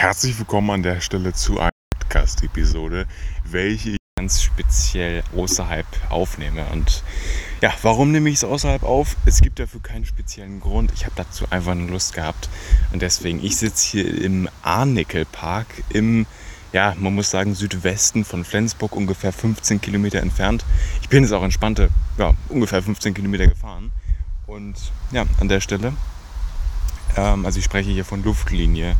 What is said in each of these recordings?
Herzlich willkommen an der Stelle zu einer Podcast-Episode, welche ich ganz speziell außerhalb aufnehme. Und ja, warum nehme ich es außerhalb auf? Es gibt dafür keinen speziellen Grund. Ich habe dazu einfach eine Lust gehabt. Und deswegen, ich sitze hier im Arnickel-Park im, ja, man muss sagen, Südwesten von Flensburg, ungefähr 15 Kilometer entfernt. Ich bin jetzt auch entspannte, ja, ungefähr 15 Kilometer gefahren. Und ja, an der Stelle, ähm, also ich spreche hier von Luftlinie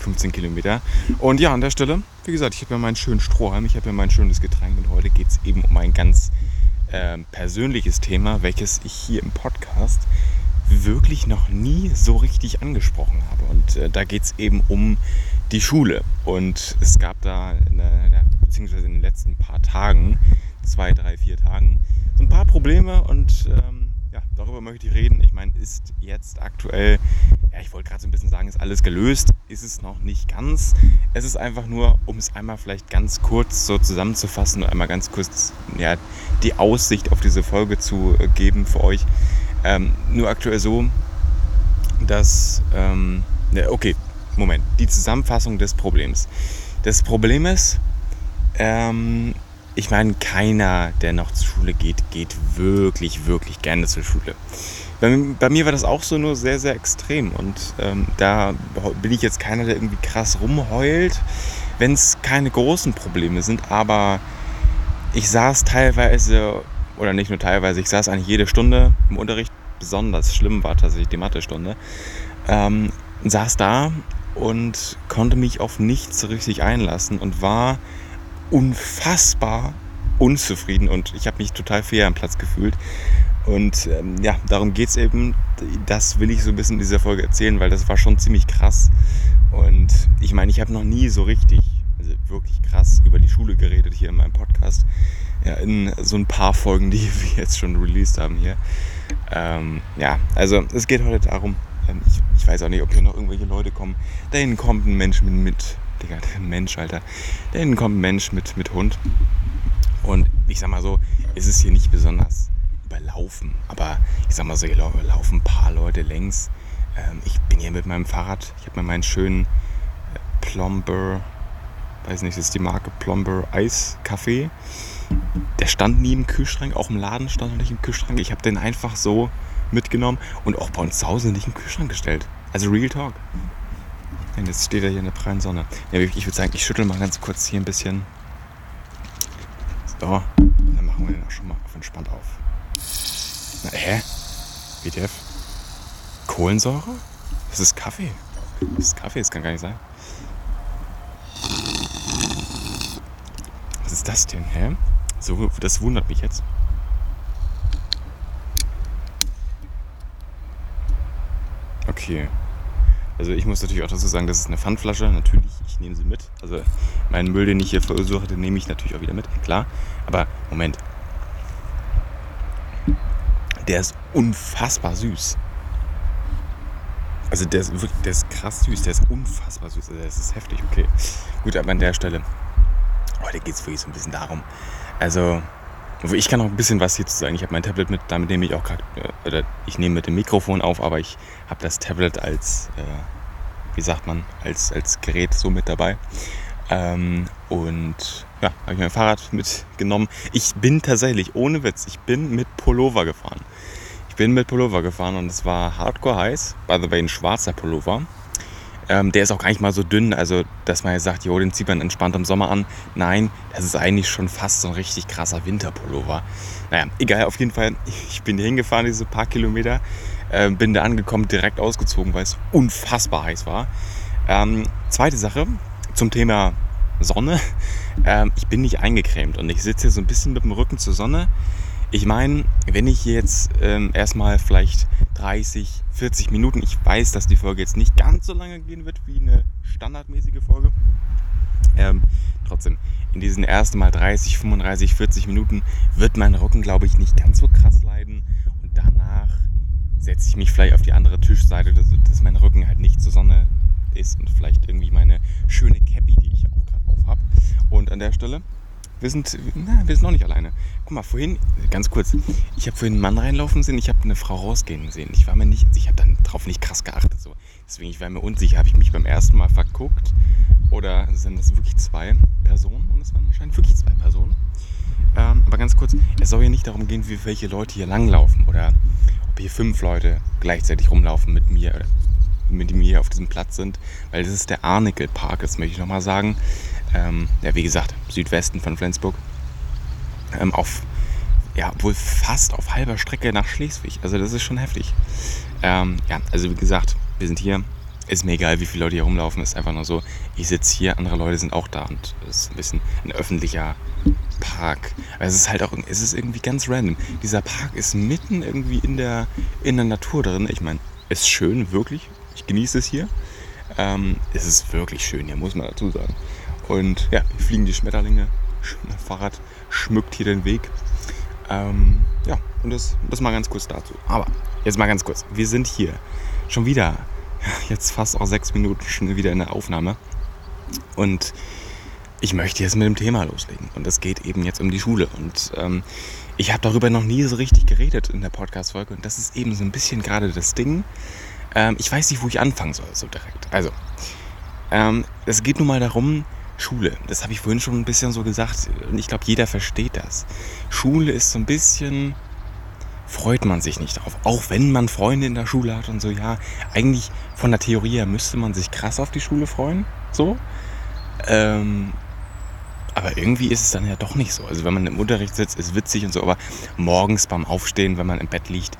15 Kilometer. Und ja, an der Stelle, wie gesagt, ich habe ja meinen schönen Strohhalm, ich habe ja mein schönes Getränk und heute geht es eben um ein ganz äh, persönliches Thema, welches ich hier im Podcast wirklich noch nie so richtig angesprochen habe. Und äh, da geht es eben um die Schule. Und es gab da, in der, beziehungsweise in den letzten paar Tagen, zwei, drei, vier Tagen, so ein paar Probleme und ähm, darüber möchte ich reden. Ich meine, ist jetzt aktuell ja, ich wollte gerade so ein bisschen sagen, ist alles gelöst. Ist es noch nicht ganz. Es ist einfach nur, um es einmal vielleicht ganz kurz so zusammenzufassen und einmal ganz kurz ja, die Aussicht auf diese Folge zu äh, geben für euch. Ähm, nur aktuell so, dass, ähm, ja, okay, Moment, die Zusammenfassung des Problems. Das Problem ist, ähm, ich meine, keiner, der noch zur Schule geht, geht wirklich, wirklich gerne zur Schule. Bei, bei, mir war das auch so nur sehr, sehr extrem. Und ähm, da bin ich jetzt keiner, der irgendwie krass rumheult, wenn es keine großen Probleme sind. Aber ich saß teilweise, oder nicht nur teilweise, ich saß eigentlich jede Stunde im Unterricht. Besonders schlimm war tatsächlich die Mathestunde. Ähm, saß da und konnte mich auf nichts richtig einlassen und war unfassbar unzufrieden und ich habe mich total fair am Platz gefühlt. Und ähm, ja, darum geht es eben. Das will ich so ein bisschen in dieser Folge erzählen, weil das war schon ziemlich krass. Und ich meine, ich habe noch nie so richtig, also wirklich krass über die Schule geredet hier in meinem Podcast. Ja, in so ein paar Folgen, die wir jetzt schon released haben hier. Ähm, ja, also es geht heute darum, ähm, ich, ich, weiß auch nicht, ob hier noch irgendwelche Leute kommen. Da hinten kommt ein Mensch mit, mit Digga, ein Mensch, Alter. Hinten kommt ein Mensch mit, mit Hund. Und ich sag mal so, ist es hier nicht besonders überlaufen. Aber ich sag mal so, hier laufen ein paar Leute längs. Ähm, ich bin hier mit meinem Fahrrad. Ich habe mir meinen schönen äh, Plomber, weiß nicht, das ist die Marke Plomber Eiskaffee. Der stand nie im Kühlschrank, auch im Laden stand er nicht im Kühlschrank. Ich habe den einfach so mitgenommen und auch bei uns zu Hause nicht im Kühlschrank gestellt. Also Real Talk. Und jetzt steht er hier in der prallen Sonne. Ja, ich würde sagen, ich schüttel mal ganz kurz hier ein bisschen. So, dann machen wir den auch schon mal auf entspannt auf. Na, hä? WTF? Kohlensäure? Das ist Kaffee. Das ist Kaffee, das kann gar nicht sein. Was ist das denn, hä? So, das wundert mich jetzt. Okay. Also ich muss natürlich auch dazu sagen, das ist eine Pfandflasche. Natürlich, ich nehme sie mit. Also meinen Müll, den ich hier verursache, den nehme ich natürlich auch wieder mit. Klar. Aber Moment. Der ist unfassbar süß. Also der ist wirklich, der ist krass süß. Der ist unfassbar süß. Also das ist heftig. Okay. Gut, aber an der Stelle. Heute geht es wirklich so ein bisschen darum. Also ich kann noch ein bisschen was hierzu sagen. Ich habe mein Tablet mit, damit nehme ich auch gerade, äh, oder ich nehme mit dem Mikrofon auf, aber ich habe das Tablet als, äh, wie sagt man, als, als Gerät so mit dabei. Ähm, und ja, habe ich mein Fahrrad mitgenommen. Ich bin tatsächlich, ohne Witz, ich bin mit Pullover gefahren. Ich bin mit Pullover gefahren und es war hardcore heiß. By the way, ein schwarzer Pullover. Ähm, der ist auch gar nicht mal so dünn, also dass man jetzt sagt, jo, den zieht man entspannt im Sommer an. Nein, das ist eigentlich schon fast so ein richtig krasser Winterpullover. Naja, egal, auf jeden Fall, ich bin hier hingefahren, diese paar Kilometer, äh, bin da angekommen, direkt ausgezogen, weil es unfassbar heiß war. Ähm, zweite Sache zum Thema Sonne. Ähm, ich bin nicht eingecremt und ich sitze hier so ein bisschen mit dem Rücken zur Sonne. Ich meine, wenn ich jetzt ähm, erstmal vielleicht 30, 40 Minuten, ich weiß, dass die Folge jetzt nicht ganz so lange gehen wird wie eine standardmäßige Folge. Ähm, trotzdem, in diesen ersten Mal 30, 35, 40 Minuten wird mein Rücken, glaube ich, nicht ganz so krass leiden. Und danach setze ich mich vielleicht auf die andere Tischseite, dass, dass mein Rücken halt nicht zur Sonne ist und vielleicht irgendwie meine schöne Cappy, die ich auch gerade auf habe. Und an der Stelle wir sind, na, wir sind noch nicht alleine. Guck mal, vorhin, ganz kurz, ich habe vorhin einen Mann reinlaufen sehen, ich habe eine Frau rausgehen sehen. Ich war mir nicht, ich habe dann drauf nicht krass geachtet. So. Deswegen, ich war mir unsicher, habe ich mich beim ersten Mal verguckt sind das wirklich zwei Personen und es waren anscheinend wirklich zwei Personen. Ähm, aber ganz kurz, es soll hier nicht darum gehen, wie welche Leute hier langlaufen oder ob hier fünf Leute gleichzeitig rumlaufen mit mir oder mit mir auf diesem Platz sind, weil das ist der Arnikel Park, das möchte ich nochmal sagen. Ähm, ja, wie gesagt, Südwesten von Flensburg. Ähm, auf, ja, wohl fast auf halber Strecke nach Schleswig. Also das ist schon heftig. Ähm, ja, also wie gesagt, wir sind hier. Ist mir egal, wie viele Leute hier rumlaufen. Ist einfach nur so, ich sitze hier, andere Leute sind auch da und es ist ein bisschen ein öffentlicher Park. Aber es ist halt auch, es ist irgendwie ganz random. Dieser Park ist mitten irgendwie in der, in der Natur drin. Ich meine, ist schön, wirklich. Ich genieße es hier. Ähm, es ist wirklich schön hier, muss man dazu sagen. Und ja, fliegen die Schmetterlinge. Das Fahrrad schmückt hier den Weg. Ähm, ja, und das, das mal ganz kurz dazu. Aber jetzt mal ganz kurz. Wir sind hier schon wieder, jetzt fast auch sechs Minuten schon wieder in der Aufnahme. Und ich möchte jetzt mit dem Thema loslegen. Und es geht eben jetzt um die Schule. Und ähm, ich habe darüber noch nie so richtig geredet in der Podcast-Folge. Und das ist eben so ein bisschen gerade das Ding. Ähm, ich weiß nicht, wo ich anfangen soll, so direkt. Also, ähm, es geht nun mal darum, Schule. Das habe ich vorhin schon ein bisschen so gesagt. Und ich glaube, jeder versteht das. Schule ist so ein bisschen freut man sich nicht drauf. Auch wenn man Freunde in der Schule hat und so, ja, eigentlich von der Theorie her müsste man sich krass auf die Schule freuen. So. Ähm, aber irgendwie ist es dann ja doch nicht so. Also wenn man im Unterricht sitzt, ist witzig und so, aber morgens beim Aufstehen, wenn man im Bett liegt,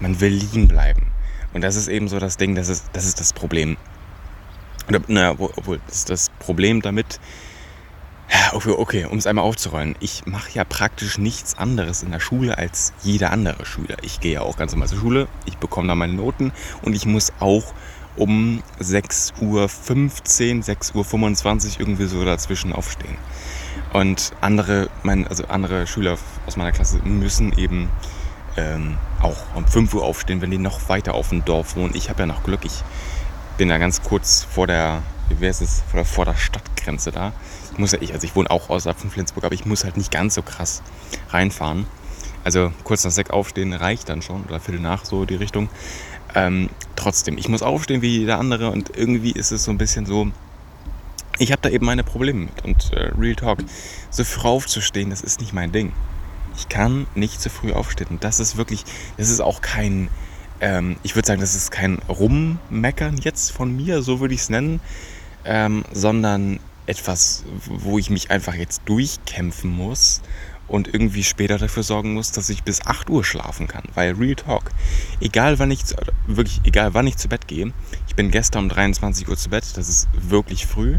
man will liegen bleiben. Und das ist eben so das Ding, das ist das, ist das Problem. Oder, naja, obwohl, das ist das Problem damit, okay, okay um es einmal aufzurollen. Ich mache ja praktisch nichts anderes in der Schule als jeder andere Schüler. Ich gehe ja auch ganz normal zur Schule, ich bekomme da meine Noten und ich muss auch um 6.15 Uhr, 6.25 Uhr irgendwie so dazwischen aufstehen. Und andere, mein, also andere Schüler aus meiner Klasse müssen eben ähm, auch um 5 Uhr aufstehen, wenn die noch weiter auf dem Dorf wohnen. Ich habe ja noch Glück, ich bin da ganz kurz vor der, wie heißt es, vor der, vor Stadtgrenze da. Ich muss ja, ich, also ich wohne auch außerhalb von Flensburg, aber ich muss halt nicht ganz so krass reinfahren. Also kurz nach sechs aufstehen reicht dann schon, oder Viertel nach so die Richtung. Ähm, trotzdem, ich muss aufstehen wie jeder andere und irgendwie ist es so ein bisschen so, ich habe da eben meine Probleme mit. Und äh, Real Talk, so früh aufzustehen, das ist nicht mein Ding. Ich kann nicht so früh aufstehen. Und das ist wirklich, das ist auch kein, ähm, ich würde sagen, das ist kein Rummeckern jetzt von mir, so würde ich es nennen, ähm, sondern etwas, wo ich mich einfach jetzt durchkämpfen muss und irgendwie später dafür sorgen muss, dass ich bis 8 Uhr schlafen kann. Weil Real Talk, egal wann ich, wirklich, egal wann ich zu Bett gehe, ich bin gestern um 23 Uhr zu Bett, das ist wirklich früh,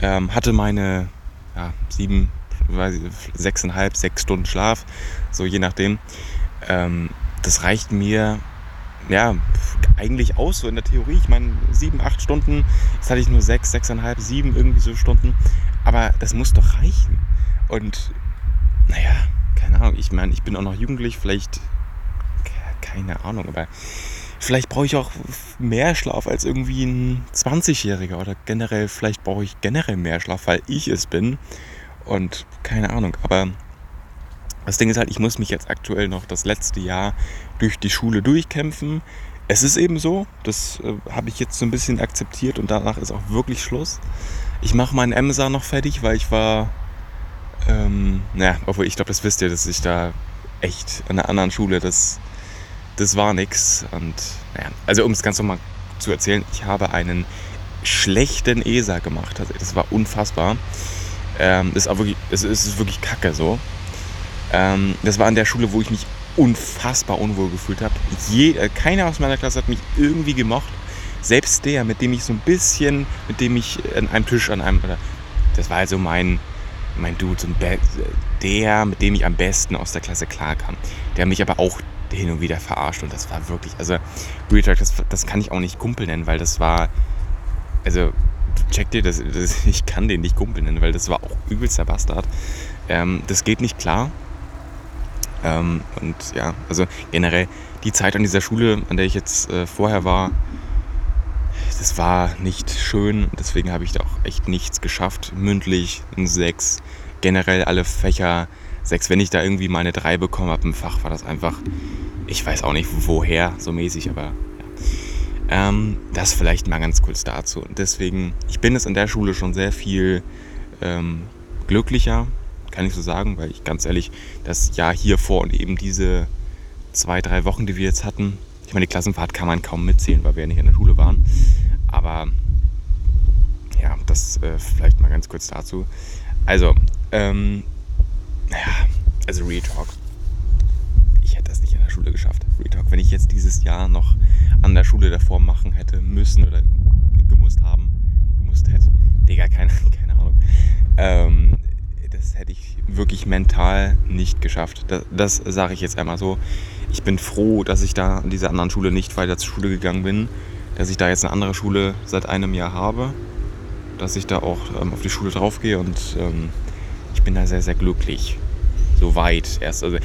ähm, hatte meine ja, sieben, sechseinhalb, sechs Stunden Schlaf, so je nachdem. Ähm, das reicht mir ja, eigentlich aus, so in der Theorie. Ich meine, sieben, acht Stunden, jetzt hatte ich nur sechs, sechseinhalb, sieben irgendwie so Stunden. Aber das muss doch reichen. Und naja, keine Ahnung, ich meine, ich bin auch noch jugendlich, vielleicht, keine Ahnung, aber vielleicht brauche ich auch mehr Schlaf als irgendwie ein 20-Jähriger oder generell, vielleicht brauche ich generell mehr Schlaf, weil ich es bin. Und keine Ahnung, aber das Ding ist halt, ich muss mich jetzt aktuell noch das letzte Jahr durch die Schule durchkämpfen. Es ist eben so, das äh, habe ich jetzt so ein bisschen akzeptiert und danach ist auch wirklich Schluss. Ich mache meinen Emsa noch fertig, weil ich war, ähm, naja, obwohl ich glaube, das wisst ihr, dass ich da echt an einer anderen Schule, das, das war nix. Und naja, also um es ganz nochmal zu erzählen, ich habe einen schlechten ESA gemacht. Also das war unfassbar. Ähm, das, ist auch wirklich, das ist wirklich kacke so. Ähm, das war an der Schule, wo ich mich unfassbar unwohl gefühlt habe. äh, keiner aus meiner Klasse hat mich irgendwie gemocht. Selbst der, mit dem ich so ein bisschen, mit dem ich an einem Tisch, an einem, das war also mein, mein Dude, so der, mit dem ich am besten aus der Klasse klarkam. Der mich aber auch hin und wieder verarscht und das war wirklich, also Real das, das kann ich auch nicht Kumpel nennen, weil das war, also check dir, das, das, ich kann den nicht Kumpel nennen, weil das war auch übelster Bastard. Ähm, das geht nicht klar. Ähm, und ja, also generell die Zeit an dieser Schule, an der ich jetzt äh, vorher war, das war nicht schön. Deswegen habe ich da auch echt nichts geschafft. Mündlich ein 6, generell alle Fächer 6. Wenn ich da irgendwie mal eine 3 bekommen habe im Fach, war das einfach, ich weiß auch nicht woher so mäßig, aber ja. Ähm, das vielleicht mal ganz kurz dazu. Deswegen, ich bin jetzt in der Schule schon sehr viel ähm, glücklicher, kann ich so sagen, weil ich ganz ehrlich das Jahr hier vor und eben diese zwei, drei Wochen, die wir jetzt hatten, ich meine, die Klassenfahrt kann man kaum mitzählen, weil wir ja nicht in der Schule waren. Aber ja, das äh, vielleicht mal ganz kurz dazu. Also, ähm, ja, also Real Talk. Ich hätte das nicht in der Schule geschafft. Real Talk. Wenn ich jetzt dieses Jahr noch an der Schule davor machen hätte müssen oder gemusst haben, gemusst hätte, Digga, keine, keine Ahnung. Ähm, das hätte ich wirklich mental nicht geschafft. Das, das sage ich jetzt einmal so. Ich bin froh, dass ich da an dieser anderen Schule nicht weiter zur Schule gegangen bin, dass ich da jetzt eine andere Schule seit einem Jahr habe, dass ich da auch ähm, auf die Schule draufgehe und ähm, ich bin da sehr, sehr glücklich. So weit erst. Also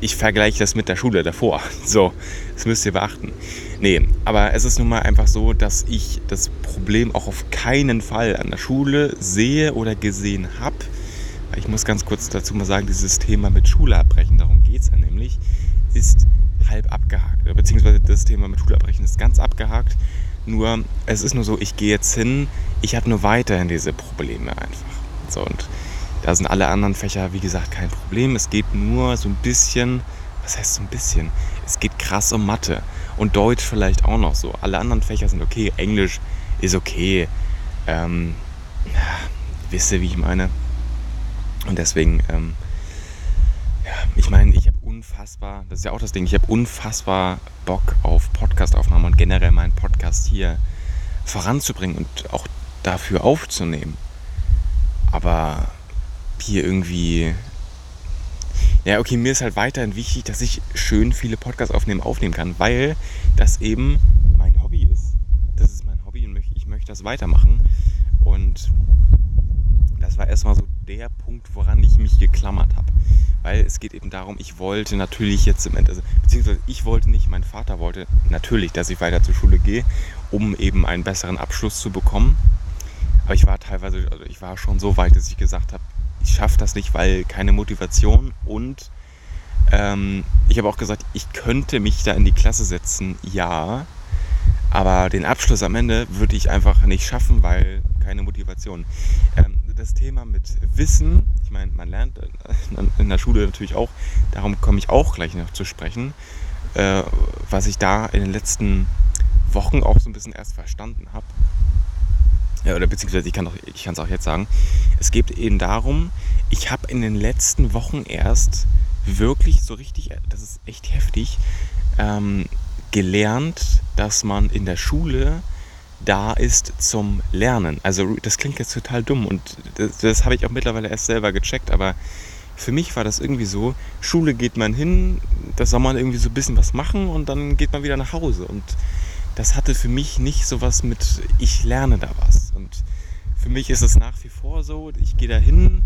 ich vergleiche das mit der Schule davor. So, das müsst ihr beachten. Nee, aber es ist nun mal einfach so, dass ich das Problem auch auf keinen Fall an der Schule sehe oder gesehen habe. Ich muss ganz kurz dazu mal sagen, dieses Thema mit Schule abbrechen, darum geht es ja nämlich, ist halb abgehakt. Beziehungsweise das Thema mit Schule abbrechen ist ganz abgehakt. Nur, es ist nur so, ich gehe jetzt hin, ich habe nur weiterhin diese Probleme einfach. So, und da sind alle anderen Fächer, wie gesagt, kein Problem. Es geht nur so ein bisschen, was heißt so ein bisschen? Es geht krass um Mathe und Deutsch vielleicht auch noch so. Alle anderen Fächer sind okay, Englisch ist okay. Ähm, wisst ihr, wie ich meine? Und deswegen, ähm, ja, ich meine, ich habe unfassbar, das ist ja auch das Ding, ich habe unfassbar Bock auf Podcastaufnahmen und generell meinen Podcast hier voranzubringen und auch dafür aufzunehmen. Aber hier irgendwie. Ja, okay, mir ist halt weiterhin wichtig, dass ich schön viele Podcasts aufnehmen, aufnehmen kann, weil das eben mein Hobby ist. Das ist mein Hobby und ich möchte das weitermachen. Und das war erstmal so der Punkt, woran ich mich geklammert habe. Weil es geht eben darum, ich wollte natürlich jetzt im Ende, also, beziehungsweise ich wollte nicht, mein Vater wollte natürlich, dass ich weiter zur Schule gehe, um eben einen besseren Abschluss zu bekommen. Aber ich war teilweise, also ich war schon so weit, dass ich gesagt habe, ich schaffe das nicht, weil keine Motivation und ähm, ich habe auch gesagt, ich könnte mich da in die Klasse setzen, ja, aber den Abschluss am Ende würde ich einfach nicht schaffen, weil keine Motivation. Ähm, das Thema mit Wissen, ich meine, man lernt in der Schule natürlich auch, darum komme ich auch gleich noch zu sprechen, äh, was ich da in den letzten Wochen auch so ein bisschen erst verstanden habe ja, oder beziehungsweise ich kann es auch jetzt sagen, es geht eben darum, ich habe in den letzten Wochen erst wirklich so richtig, das ist echt heftig, ähm, gelernt, dass man in der Schule da ist zum Lernen. Also das klingt jetzt total dumm und das, das habe ich auch mittlerweile erst selber gecheckt, aber für mich war das irgendwie so, Schule geht man hin, da soll man irgendwie so ein bisschen was machen und dann geht man wieder nach Hause und das hatte für mich nicht so was mit, ich lerne da was. Und für mich ist es nach wie vor so, ich gehe da hin,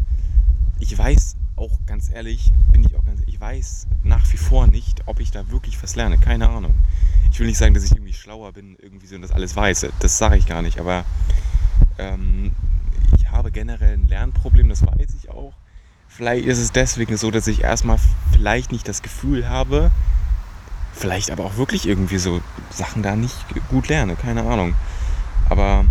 ich weiß auch ganz ehrlich, bin ich auch ganz ich weiß nach wie vor nicht, ob ich da wirklich was lerne. Keine Ahnung. Ich will nicht sagen, dass ich irgendwie schlauer bin, irgendwie so und das alles weiß. Das sage ich gar nicht. Aber ähm, ich habe generell ein Lernproblem, das weiß ich auch. Vielleicht ist es deswegen so, dass ich erstmal vielleicht nicht das Gefühl habe, vielleicht aber auch wirklich irgendwie so Sachen da nicht gut lerne, keine Ahnung. Aber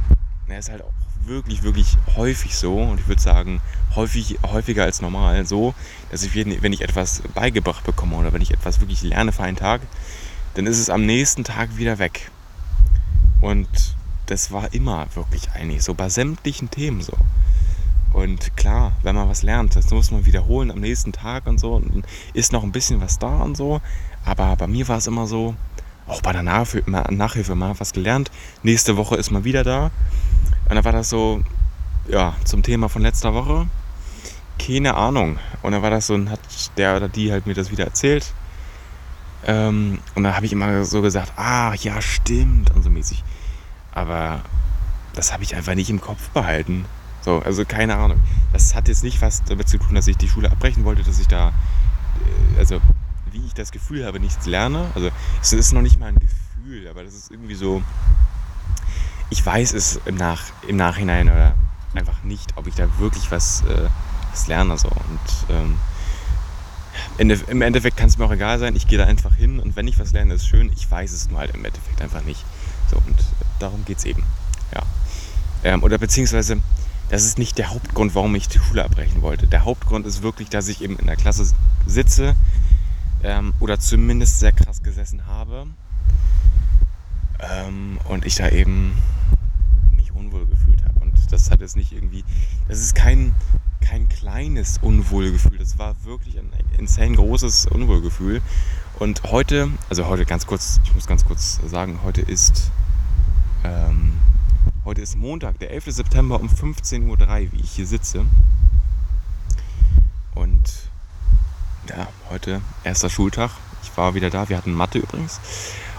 er ist halt auch wirklich, wirklich häufig so und ich würde sagen, häufig, häufiger als normal so, dass ich, wenn ich etwas beigebracht bekomme oder wenn ich etwas wirklich lerne für einen Tag, dann ist es am nächsten Tag wieder weg. Und das war immer wirklich eigentlich so bei sämtlichen Themen so. Und klar, wenn man was lernt, das muss man wiederholen am nächsten Tag und so. Und ist noch ein bisschen was da und so. Aber bei mir war es immer so, auch bei der Nachhilfe, Nachhilfe mal was gelernt. Nächste Woche ist man wieder da. Und dann war das so, ja, zum Thema von letzter Woche. Keine Ahnung. Und dann war das so, und hat der oder die halt mir das wieder erzählt. Ähm, und dann habe ich immer so gesagt, ah, ja, stimmt und so mäßig. Aber das habe ich einfach nicht im Kopf behalten. So, also keine Ahnung. Das hat jetzt nicht was damit zu tun, dass ich die Schule abbrechen wollte, dass ich da, äh, also wie ich das Gefühl habe, nichts lerne. Also es ist noch nicht mal ein Gefühl, aber das ist irgendwie so, ich weiß es im, Nach, im Nachhinein oder einfach nicht, ob ich da wirklich was, äh, was lerne. So. Und ähm, im Endeffekt kann es mir auch egal sein, ich gehe da einfach hin und wenn ich was lerne, ist schön. Ich weiß es halt im Endeffekt einfach nicht. So, und darum geht es eben. Ja. Ähm, oder beziehungsweise, das ist nicht der Hauptgrund, warum ich die Schule abbrechen wollte. Der Hauptgrund ist wirklich, dass ich eben in der Klasse sitze ähm, oder zumindest sehr krass gesessen habe ähm, und ich da eben mich unwohl gefühlt habe. Das hat jetzt nicht irgendwie, das ist kein, kein kleines Unwohlgefühl, das war wirklich ein insane großes Unwohlgefühl. Und heute, also heute ganz kurz, ich muss ganz kurz sagen, heute ist, ähm, heute ist Montag, der 11. September um 15.03 Uhr, wie ich hier sitze. Und ja, heute erster Schultag. Ich war wieder da. Wir hatten Mathe übrigens.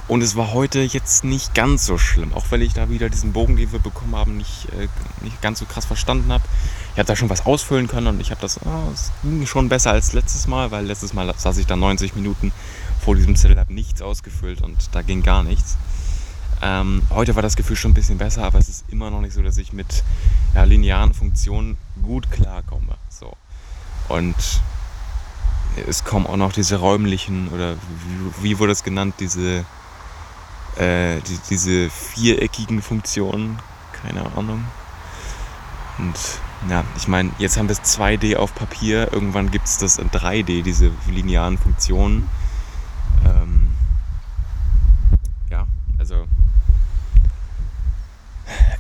Und es war heute jetzt nicht ganz so schlimm, auch weil ich da wieder diesen Bogen, den wir bekommen haben, nicht, äh, nicht ganz so krass verstanden habe. Ich habe da schon was ausfüllen können und ich habe das, oh, es ging schon besser als letztes Mal, weil letztes Mal saß ich da 90 Minuten vor diesem Zettel, habe nichts ausgefüllt und da ging gar nichts. Ähm, heute war das Gefühl schon ein bisschen besser, aber es ist immer noch nicht so, dass ich mit ja, linearen Funktionen gut klarkomme. So. Und es kommen auch noch diese räumlichen oder wie, wie wurde es genannt, diese äh, die, diese viereckigen Funktionen, keine Ahnung. Und ja, ich meine, jetzt haben wir es 2D auf Papier, irgendwann gibt es das in 3D, diese linearen Funktionen. Ähm, ja, also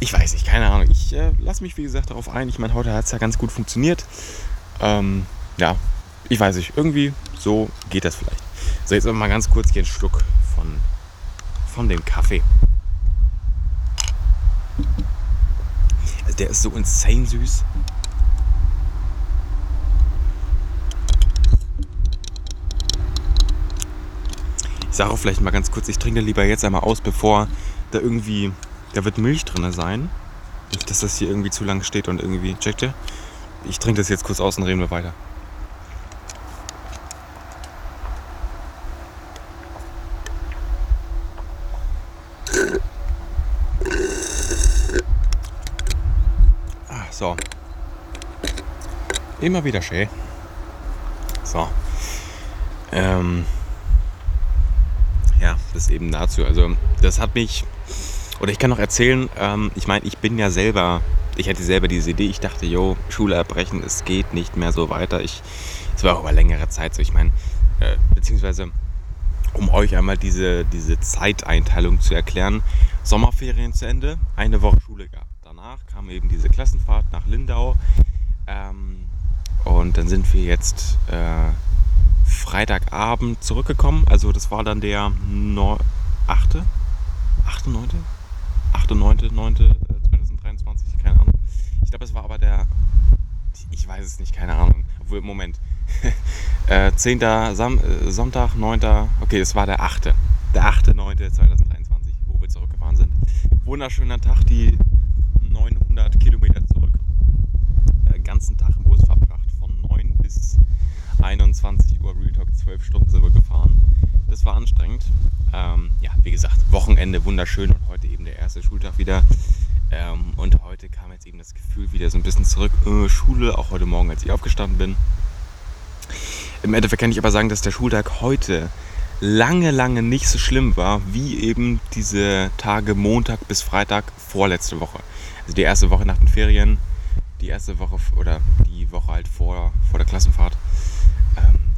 ich weiß nicht, keine Ahnung. Ich äh, lasse mich wie gesagt darauf ein. Ich meine, heute hat es ja ganz gut funktioniert. Ähm, ja, ich weiß nicht, irgendwie so geht das vielleicht. So, jetzt mal ganz kurz hier einen Schluck von von dem Kaffee. Also der ist so insane süß. Ich sage auch vielleicht mal ganz kurz, ich trinke lieber jetzt einmal aus, bevor da irgendwie, da wird Milch drin sein. Nicht, dass das hier irgendwie zu lang steht und irgendwie, checkt ihr? Ich trinke das jetzt kurz aus und reden wir weiter. So. Immer wieder schön. So. Ähm, ja, das eben dazu. Also, das hat mich. Oder ich kann noch erzählen, ähm, ich meine, ich bin ja selber. Ich hatte selber diese Idee. Ich dachte, jo, Schule erbrechen, es geht nicht mehr so weiter. Ich, es war auch über längere Zeit so. Ich meine, äh, beziehungsweise um euch einmal diese, diese Zeiteinteilung zu erklären. Sommerferien zu Ende, eine Woche Schule gehabt danach kam eben diese Klassenfahrt nach Lindau. Ähm, und dann sind wir jetzt äh, Freitagabend zurückgekommen. Also das war dann der 8. 8. 9. 8. 9. 9. 2023, keine Ahnung. Ich glaube, es war aber der. Ich weiß es nicht, keine Ahnung. Obwohl, Moment. äh, 10. Sam äh, Sonntag, 9. Okay, es war der 8. Der 8. 9. 2023, wo wir zurückgefahren sind. Wunderschöner Tag, die 900 Kilometer zurück. Den ganzen Tag im Bus verbracht. Von 9 bis 21 Uhr Real Talk, 12 Stunden sind wir gefahren. Das war anstrengend. Ähm, ja, wie gesagt, Wochenende wunderschön und heute eben der erste Schultag wieder. Ähm, und heute kam jetzt eben das Gefühl wieder so ein bisschen zurück. Äh, Schule, auch heute Morgen, als ich aufgestanden bin. Im Endeffekt kann ich aber sagen, dass der Schultag heute lange, lange nicht so schlimm war, wie eben diese Tage Montag bis Freitag vorletzte Woche. Also die erste Woche nach den Ferien, die erste Woche oder die Woche halt vor, vor der Klassenfahrt.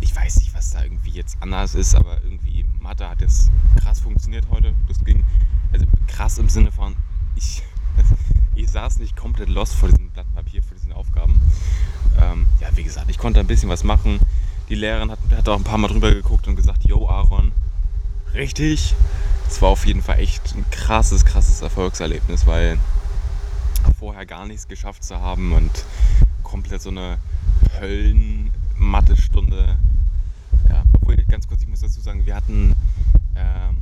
Ich weiß nicht, was da irgendwie jetzt anders ist, aber irgendwie Mathe hat jetzt krass funktioniert heute. Das ging, also krass im Sinne von, ich, ich saß nicht komplett lost vor diesem Blatt Papier, vor diesen Aufgaben. Ähm, ja, wie gesagt, ich konnte ein bisschen was machen. Die Lehrerin hat, hat auch ein paar Mal drüber geguckt und gesagt, yo Aaron, richtig. Es war auf jeden Fall echt ein krasses, krasses Erfolgserlebnis, weil vorher gar nichts geschafft zu haben und komplett so eine Höllen-Mathestunde. Ja, obwohl, ganz kurz, ich muss dazu sagen, wir hatten ähm,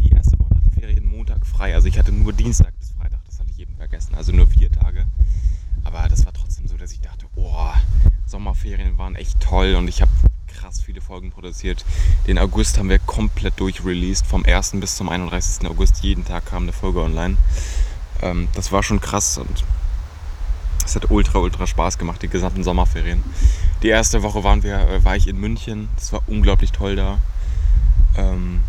die erste Woche nach den Ferien Montag frei. Also ich hatte nur Dienstag bis Freitag, das hatte ich eben vergessen. Also nur vier Tage. Aber das war trotzdem so, dass ich dachte, oh, Sommerferien waren echt toll und ich habe krass viele Folgen produziert. Den August haben wir komplett durchreleased. Vom 1. bis zum 31. August jeden Tag kam eine Folge online ähm, das war schon krass und es hat ultra, ultra Spaß gemacht, die gesamten Sommerferien. Die erste Woche waren wir, äh, war ich in München, das war unglaublich toll da. Ähm,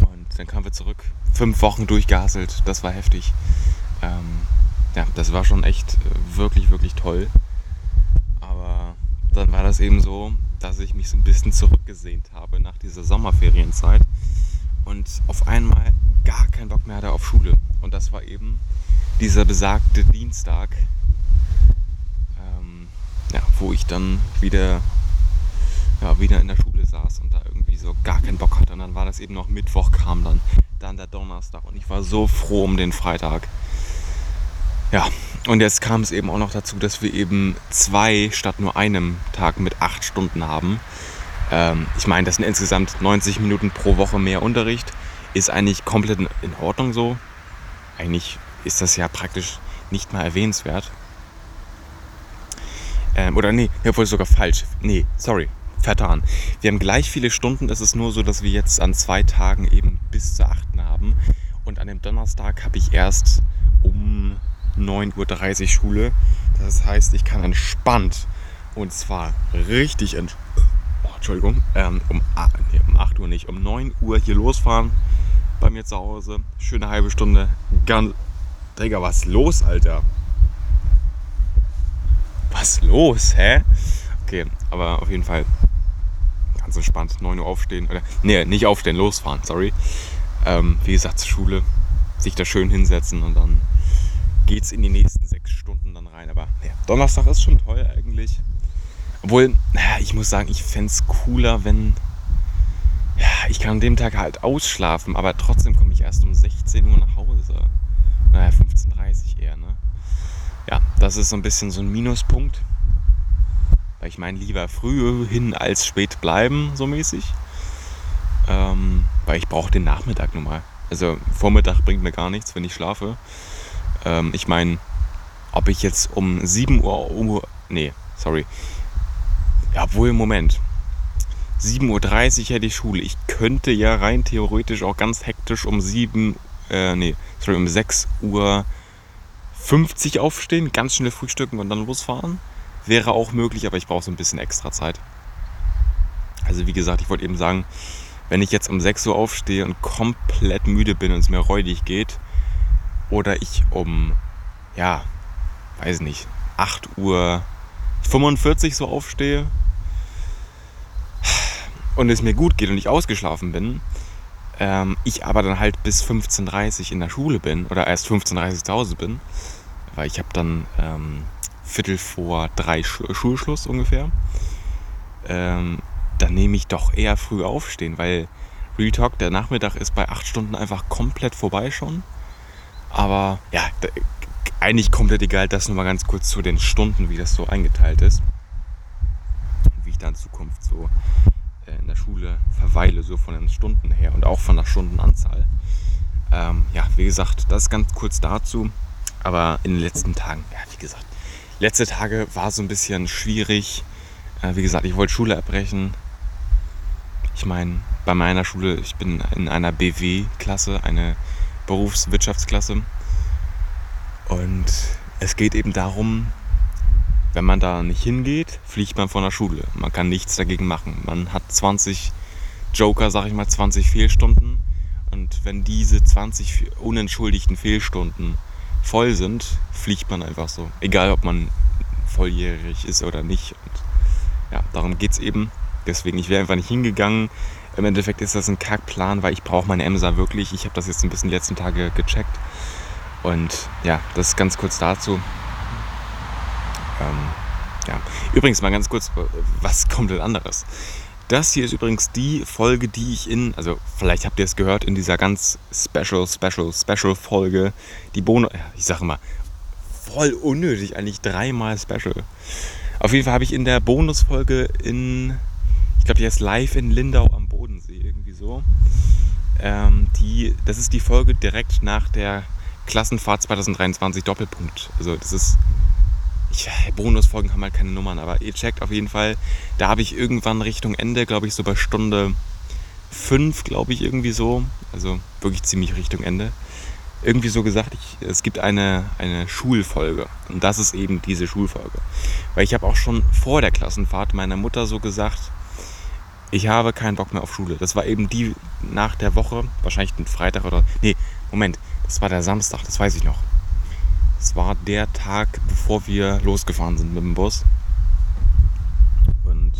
und dann kamen wir zurück. Fünf Wochen durchgehasselt, das war heftig. Ähm, ja, das war schon echt äh, wirklich, wirklich toll. Aber dann war das eben so, dass ich mich so ein bisschen zurückgesehnt habe nach dieser Sommerferienzeit und auf einmal gar keinen Bock mehr hatte auf Schule. Und das war eben dieser besagte Dienstag, ja, wo ich dann wieder, ja, wieder in der Schule saß und da irgendwie so gar keinen Bock hatte. Und dann war das eben noch Mittwoch, kam dann, dann der Donnerstag und ich war so froh um den Freitag. Ja, und jetzt kam es eben auch noch dazu, dass wir eben zwei statt nur einem Tag mit acht Stunden haben. Ähm, ich meine, das sind insgesamt 90 Minuten pro Woche mehr Unterricht. Ist eigentlich komplett in Ordnung so. Eigentlich ist das ja praktisch nicht mal erwähnenswert. Ähm, oder nee, obwohl sogar falsch. Nee, sorry, vertan. Wir haben gleich viele Stunden. Es ist nur so, dass wir jetzt an zwei Tagen eben bis zu achten haben. Und an dem Donnerstag habe ich erst um 9.30 Uhr Schule. Das heißt, ich kann entspannt und zwar richtig entspannt. Oh, Entschuldigung, ähm, um, nee, um 8 Uhr nicht, um 9 Uhr hier losfahren bei mir zu Hause. Schöne halbe Stunde. Ganz. Digga, was los, Alter? Was los, hä? Okay, aber auf jeden Fall ganz entspannt. 9 Uhr aufstehen. Oder, nee, nicht aufstehen, losfahren, sorry. Ähm, wie gesagt, zur Schule. Sich da schön hinsetzen und dann geht es in die nächsten sechs Stunden dann rein. Aber ja, Donnerstag ist schon toll eigentlich. Obwohl, naja, ich muss sagen, ich fände es cooler, wenn. Ja, ich kann an dem Tag halt ausschlafen, aber trotzdem komme ich erst um 16 Uhr nach Hause. Naja, 15.30 Uhr eher, ne? Ja, das ist so ein bisschen so ein Minuspunkt. Weil ich meine, lieber früh hin als spät bleiben, so mäßig. Ähm, weil ich brauche den Nachmittag nun mal. Also Vormittag bringt mir gar nichts, wenn ich schlafe. Ähm, ich meine, ob ich jetzt um 7 Uhr, Uhr nee, sorry. Ja, obwohl, Moment. 7.30 Uhr hätte ich Schule. Ich könnte ja rein theoretisch auch ganz hektisch um 7, äh, nee, sorry, um 6 Uhr 50 aufstehen, ganz schnell frühstücken und dann losfahren. Wäre auch möglich, aber ich brauche so ein bisschen extra Zeit. Also wie gesagt, ich wollte eben sagen, wenn ich jetzt um 6 Uhr aufstehe und komplett müde bin und es mir räudig geht, oder ich um, ja, weiß nicht, 8 Uhr 45 so aufstehe und es mir gut geht und ich ausgeschlafen bin, ähm, ich aber dann halt bis 15.30 Uhr in der Schule bin oder erst 15.30 Uhr zu Hause bin, weil ich habe dann ähm, Viertel vor drei Sch Schulschluss ungefähr, ähm, dann nehme ich doch eher früh aufstehen, weil Real Talk, der Nachmittag ist bei 8 Stunden einfach komplett vorbei schon. Aber ja, eigentlich komplett egal, das nur mal ganz kurz zu den Stunden, wie das so eingeteilt ist. Wie ich da in Zukunft so in der Schule verweile, so von den Stunden her und auch von der Stundenanzahl. Ähm, ja, wie gesagt, das ganz kurz dazu. Aber in den letzten Tagen, ja, wie gesagt, letzte Tage war so ein bisschen schwierig. Äh, wie gesagt, ich wollte Schule abbrechen. Ich meine, bei meiner Schule, ich bin in einer BW-Klasse, eine Berufswirtschaftsklasse. Und es geht eben darum, wenn man da nicht hingeht, fliegt man von der Schule. Man kann nichts dagegen machen. Man hat 20 Joker, sag ich mal, 20 Fehlstunden. Und wenn diese 20 unentschuldigten Fehlstunden voll sind, fliegt man einfach so. Egal, ob man volljährig ist oder nicht. Und ja, darum geht es eben. Deswegen, ich wäre einfach nicht hingegangen. Im Endeffekt ist das ein Kackplan, weil ich brauche meine Emsa wirklich. Ich habe das jetzt ein bisschen die letzten Tage gecheckt. Und ja, das ist ganz kurz dazu. Ähm, ja. Übrigens mal ganz kurz, was komplett anderes. Das hier ist übrigens die Folge, die ich in, also vielleicht habt ihr es gehört, in dieser ganz special, special, special Folge, die Bonus, ich sage mal, voll unnötig, eigentlich dreimal special. Auf jeden Fall habe ich in der Bonusfolge in, ich glaube, die heißt live in Lindau am Bodensee, irgendwie so. Ähm, die, das ist die Folge direkt nach der Klassenfahrt 2023 Doppelpunkt. Also das ist, ich, Bonusfolgen haben halt keine Nummern, aber ihr checkt auf jeden Fall. Da habe ich irgendwann Richtung Ende, glaube ich, so bei Stunde 5, glaube ich, irgendwie so. Also wirklich ziemlich Richtung Ende. Irgendwie so gesagt, ich, es gibt eine, eine Schulfolge. Und das ist eben diese Schulfolge. Weil ich habe auch schon vor der Klassenfahrt meiner Mutter so gesagt, ich habe keinen Bock mehr auf Schule. Das war eben die nach der Woche, wahrscheinlich ein Freitag oder. Nee, Moment, das war der Samstag, das weiß ich noch. Das war der Tag, bevor wir losgefahren sind mit dem Bus. Und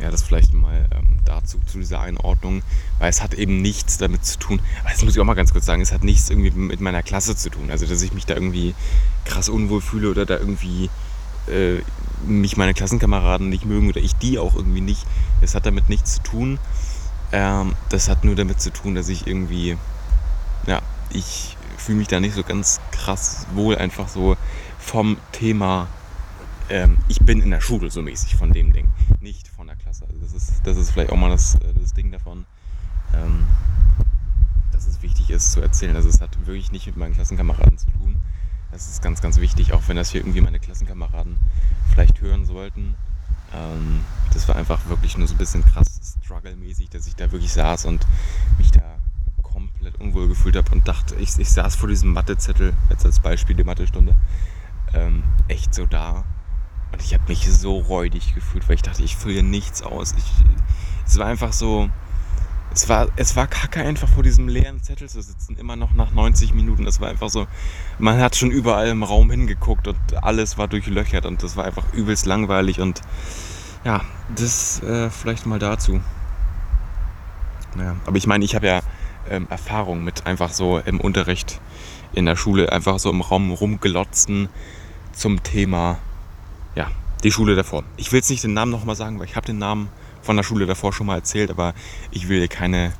ja, das vielleicht mal ähm, dazu, zu dieser Einordnung, weil es hat eben nichts damit zu tun, das muss ich auch mal ganz kurz sagen, es hat nichts irgendwie mit meiner Klasse zu tun. Also, dass ich mich da irgendwie krass unwohl fühle oder da irgendwie äh, mich meine Klassenkameraden nicht mögen oder ich die auch irgendwie nicht. Das hat damit nichts zu tun. Ähm, das hat nur damit zu tun, dass ich irgendwie, ja, ich fühle mich da nicht so ganz krass wohl, einfach so vom Thema, ähm, ich bin in der Schule so mäßig von dem Ding, nicht von der Klasse. Also das ist, das ist vielleicht auch mal das, äh, das Ding davon, ähm, dass es wichtig ist zu erzählen. Also es hat wirklich nicht mit meinen Klassenkameraden zu tun. Das ist ganz, ganz wichtig, auch wenn das hier irgendwie meine Klassenkameraden vielleicht hören sollten. Ähm, das war einfach wirklich nur so ein bisschen krass struggle-mäßig, dass ich da wirklich saß und mich da unwohl gefühlt habe und dachte, ich, ich saß vor diesem Mathezettel, jetzt als Beispiel die Mathestunde, ähm, echt so da. Und ich habe mich so räudig gefühlt, weil ich dachte, ich fülle nichts aus. Ich, es war einfach so, es war, es war kacke einfach vor diesem leeren Zettel zu sitzen, immer noch nach 90 Minuten. Das war einfach so, man hat schon überall im Raum hingeguckt und alles war durchlöchert und das war einfach übelst langweilig und ja, das äh, vielleicht mal dazu. Naja, aber ich meine, ich habe ja ähm, Erfahrung mit einfach so im Unterricht in der Schule, einfach so im Raum rumgelotzen zum Thema, ja, die Schule davor. Ich will jetzt nicht den Namen nochmal sagen, weil ich habe den Namen von der Schule davor schon mal erzählt, aber ich will keine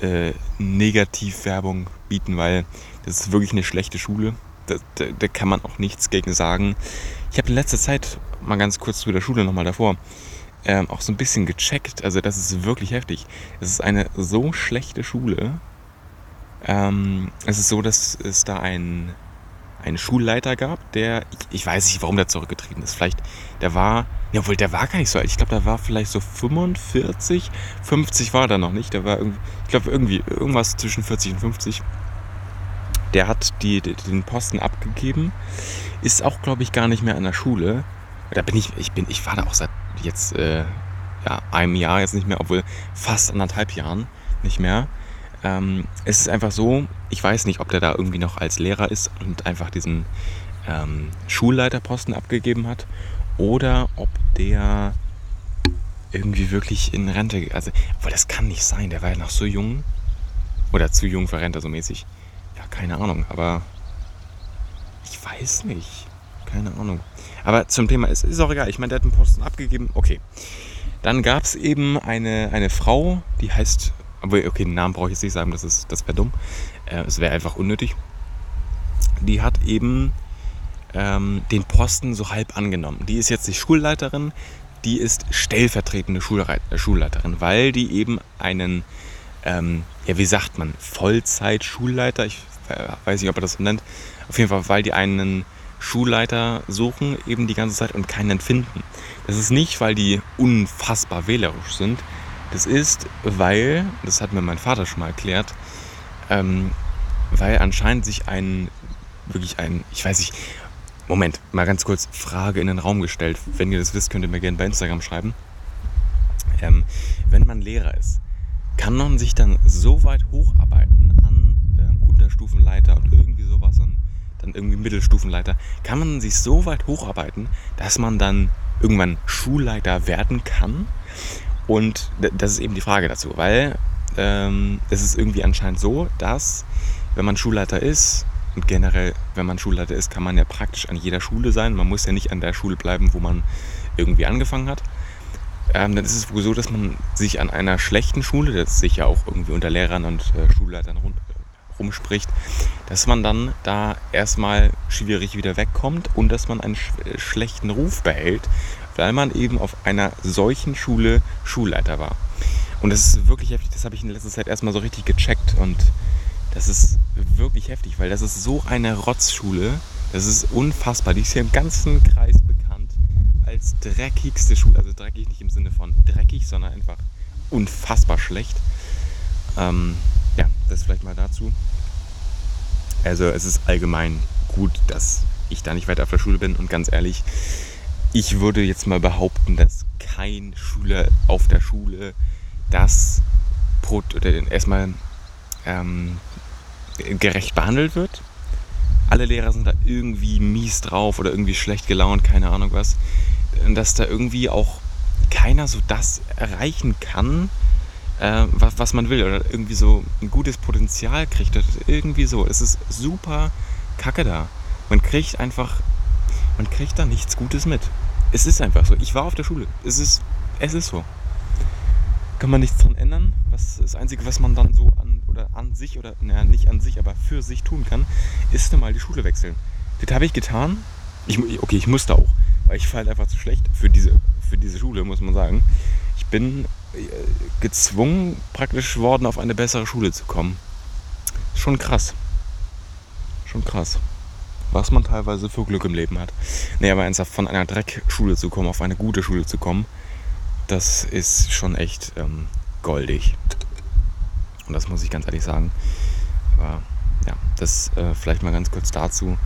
äh, Negativwerbung bieten, weil das ist wirklich eine schlechte Schule. Da, da, da kann man auch nichts gegen sagen. Ich habe in letzter Zeit mal ganz kurz zu der Schule nochmal davor ähm, auch so ein bisschen gecheckt. Also das ist wirklich heftig. Es ist eine so schlechte Schule. Ähm, es ist so, dass es da ein einen Schulleiter gab, der, ich, ich, weiß nicht, warum der zurückgetreten ist. Vielleicht, der war, ja, obwohl der war gar nicht so alt. Ich glaube, der war vielleicht so 45, 50 war er noch nicht. Der war irgendwie, ich glaube, irgendwie irgendwas zwischen 40 und 50. Der hat die, den Posten abgegeben, ist auch, glaube ich, gar nicht mehr an der Schule. Da bin ich, ich bin, ich war da auch seit jetzt äh, ja, einem Jahr jetzt nicht mehr, obwohl fast anderthalb Jahren nicht mehr. Ähm, es ist einfach so, ich weiß nicht, ob der da irgendwie noch als Lehrer ist und einfach diesen ähm, Schulleiterposten abgegeben hat oder ob der irgendwie wirklich in Rente, also, weil das kann nicht sein, der war ja noch so jung oder zu jung für Rente so mäßig. Ja, keine Ahnung, aber ich weiß nicht, keine Ahnung. Aber zum Thema ist, ist auch egal, ich meine, der hat einen Posten abgegeben, okay. Dann gab es eben eine, eine Frau, die heißt okay, den Namen brauche ich jetzt nicht sagen, das, das wäre dumm. Äh, es wäre einfach unnötig. Die hat eben ähm, den Posten so halb angenommen. Die ist jetzt die Schulleiterin, die ist stellvertretende Schulreit äh, Schulleiterin, weil die eben einen, ähm, ja, wie sagt man, Vollzeit-Schulleiter, ich äh, weiß nicht, ob er das so nennt, auf jeden Fall, weil die einen Schulleiter suchen, eben die ganze Zeit und keinen finden. Das ist nicht, weil die unfassbar wählerisch sind, das ist, weil, das hat mir mein Vater schon mal erklärt, ähm, weil anscheinend sich ein, wirklich ein, ich weiß nicht, Moment, mal ganz kurz Frage in den Raum gestellt. Wenn ihr das wisst, könnt ihr mir gerne bei Instagram schreiben. Ähm, wenn man Lehrer ist, kann man sich dann so weit hocharbeiten an ähm, Unterstufenleiter und irgendwie sowas und irgendwie Mittelstufenleiter, kann man sich so weit hocharbeiten, dass man dann irgendwann Schulleiter werden kann und das ist eben die Frage dazu, weil ähm, es ist irgendwie anscheinend so, dass wenn man Schulleiter ist, und generell, wenn man Schulleiter ist, kann man ja praktisch an jeder Schule sein. Man muss ja nicht an der Schule bleiben, wo man irgendwie angefangen hat. Ähm, dann ist es wohl so, dass man sich an einer schlechten Schule, das sich ja auch irgendwie unter Lehrern und äh, Schulleitern rum, rumspricht, dass man dann da erstmal schwierig wieder wegkommt und dass man einen sch schlechten Ruf behält, weil man eben auf einer solchen Schule Schulleiter war. Und das ist wirklich heftig, das habe ich in letzter Zeit erstmal so richtig gecheckt und das ist wirklich heftig, weil das ist so eine Rotzschule, das ist unfassbar. Die ist hier im ganzen Kreis bekannt als dreckigste Schule, also dreckig nicht im Sinne von dreckig, sondern einfach unfassbar schlecht. Ähm, ja, das vielleicht mal dazu. Also es ist allgemein gut, dass ich da nicht weiter auf der Schule bin und ganz ehrlich, ich würde jetzt mal behaupten, dass kein Schüler auf der Schule das erstmal ähm, gerecht behandelt wird. Alle Lehrer sind da irgendwie mies drauf oder irgendwie schlecht gelaunt, keine Ahnung was. Dass da irgendwie auch keiner so das erreichen kann, äh, was, was man will. Oder irgendwie so ein gutes Potenzial kriegt. irgendwie so. Es ist super kacke da. Man kriegt einfach, man kriegt da nichts Gutes mit. Es ist einfach so. Ich war auf der Schule. Es ist, es ist so. Kann man nichts dran ändern. Was das Einzige, was man dann so an oder an sich oder naja, nicht an sich, aber für sich tun kann, ist mal die Schule wechseln. Das habe ich getan. Ich, okay, ich musste auch, weil ich falle einfach zu schlecht für diese, für diese Schule, muss man sagen. Ich bin gezwungen praktisch worden, auf eine bessere Schule zu kommen. Schon krass. Schon krass was man teilweise für Glück im Leben hat. Nee, aber ernsthaft, von einer Dreckschule zu kommen, auf eine gute Schule zu kommen, das ist schon echt ähm, goldig. Und das muss ich ganz ehrlich sagen. Aber ja, das äh, vielleicht mal ganz kurz dazu.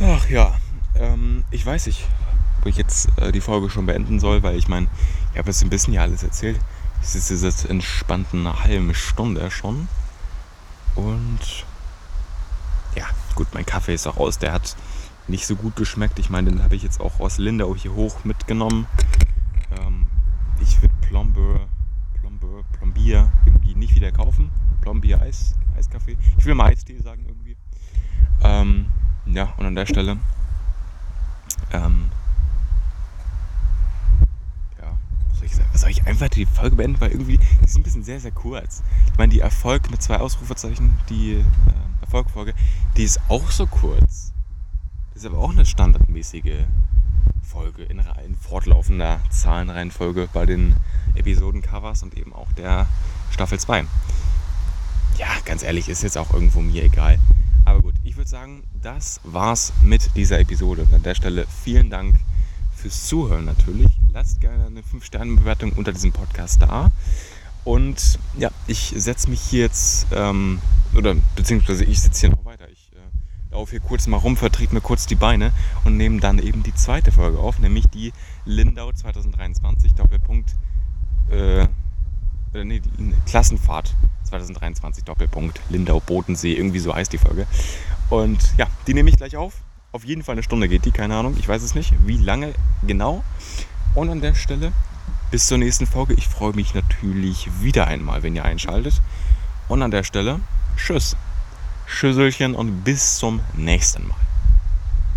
Ach ja, ähm, ich weiß nicht, ob ich jetzt äh, die Folge schon beenden soll, weil ich meine, ich habe jetzt ein bisschen ja alles erzählt. Es ist jetzt entspannt eine halbe Stunde schon. Und ja, gut, mein Kaffee ist auch aus. Der hat nicht so gut geschmeckt. Ich meine, den habe ich jetzt auch aus Lindau hier hoch mitgenommen. Ähm, ich würde Plombe, Plombe, Plombier irgendwie nicht wieder kaufen. Plombier Eis, Eiskaffee. Ich will mal Eistee sagen irgendwie. Ähm, ja, und an der Stelle ähm, soll ich? Soll ich einfach die Folge beenden? Weil irgendwie, die ist ein bisschen sehr, sehr kurz. Ich meine, die Erfolg mit zwei Ausrufezeichen, die äh, Erfolgfolge, die ist auch so kurz. Das ist aber auch eine standardmäßige Folge in, in fortlaufender Zahlenreihenfolge bei den Episodencovers und eben auch der Staffel 2. Ja, ganz ehrlich, ist jetzt auch irgendwo mir egal. Aber gut, ich würde sagen, das war's mit dieser Episode. Und an der Stelle vielen Dank fürs Zuhören natürlich. Lasst gerne eine 5-Sterne-Bewertung unter diesem Podcast da. Und ja, ich setze mich hier jetzt, ähm, oder beziehungsweise ich sitze hier noch weiter. Ich äh, laufe hier kurz mal rum, vertrete mir kurz die Beine und nehme dann eben die zweite Folge auf, nämlich die Lindau 2023 Doppelpunkt, äh, nee, Klassenfahrt 2023 Doppelpunkt Lindau Bodensee, irgendwie so heißt die Folge. Und ja, die nehme ich gleich auf. Auf jeden Fall eine Stunde geht die, keine Ahnung, ich weiß es nicht, wie lange genau. Und an der Stelle bis zur nächsten Folge. Ich freue mich natürlich wieder einmal, wenn ihr einschaltet. Und an der Stelle, tschüss, Schüsselchen und bis zum nächsten Mal.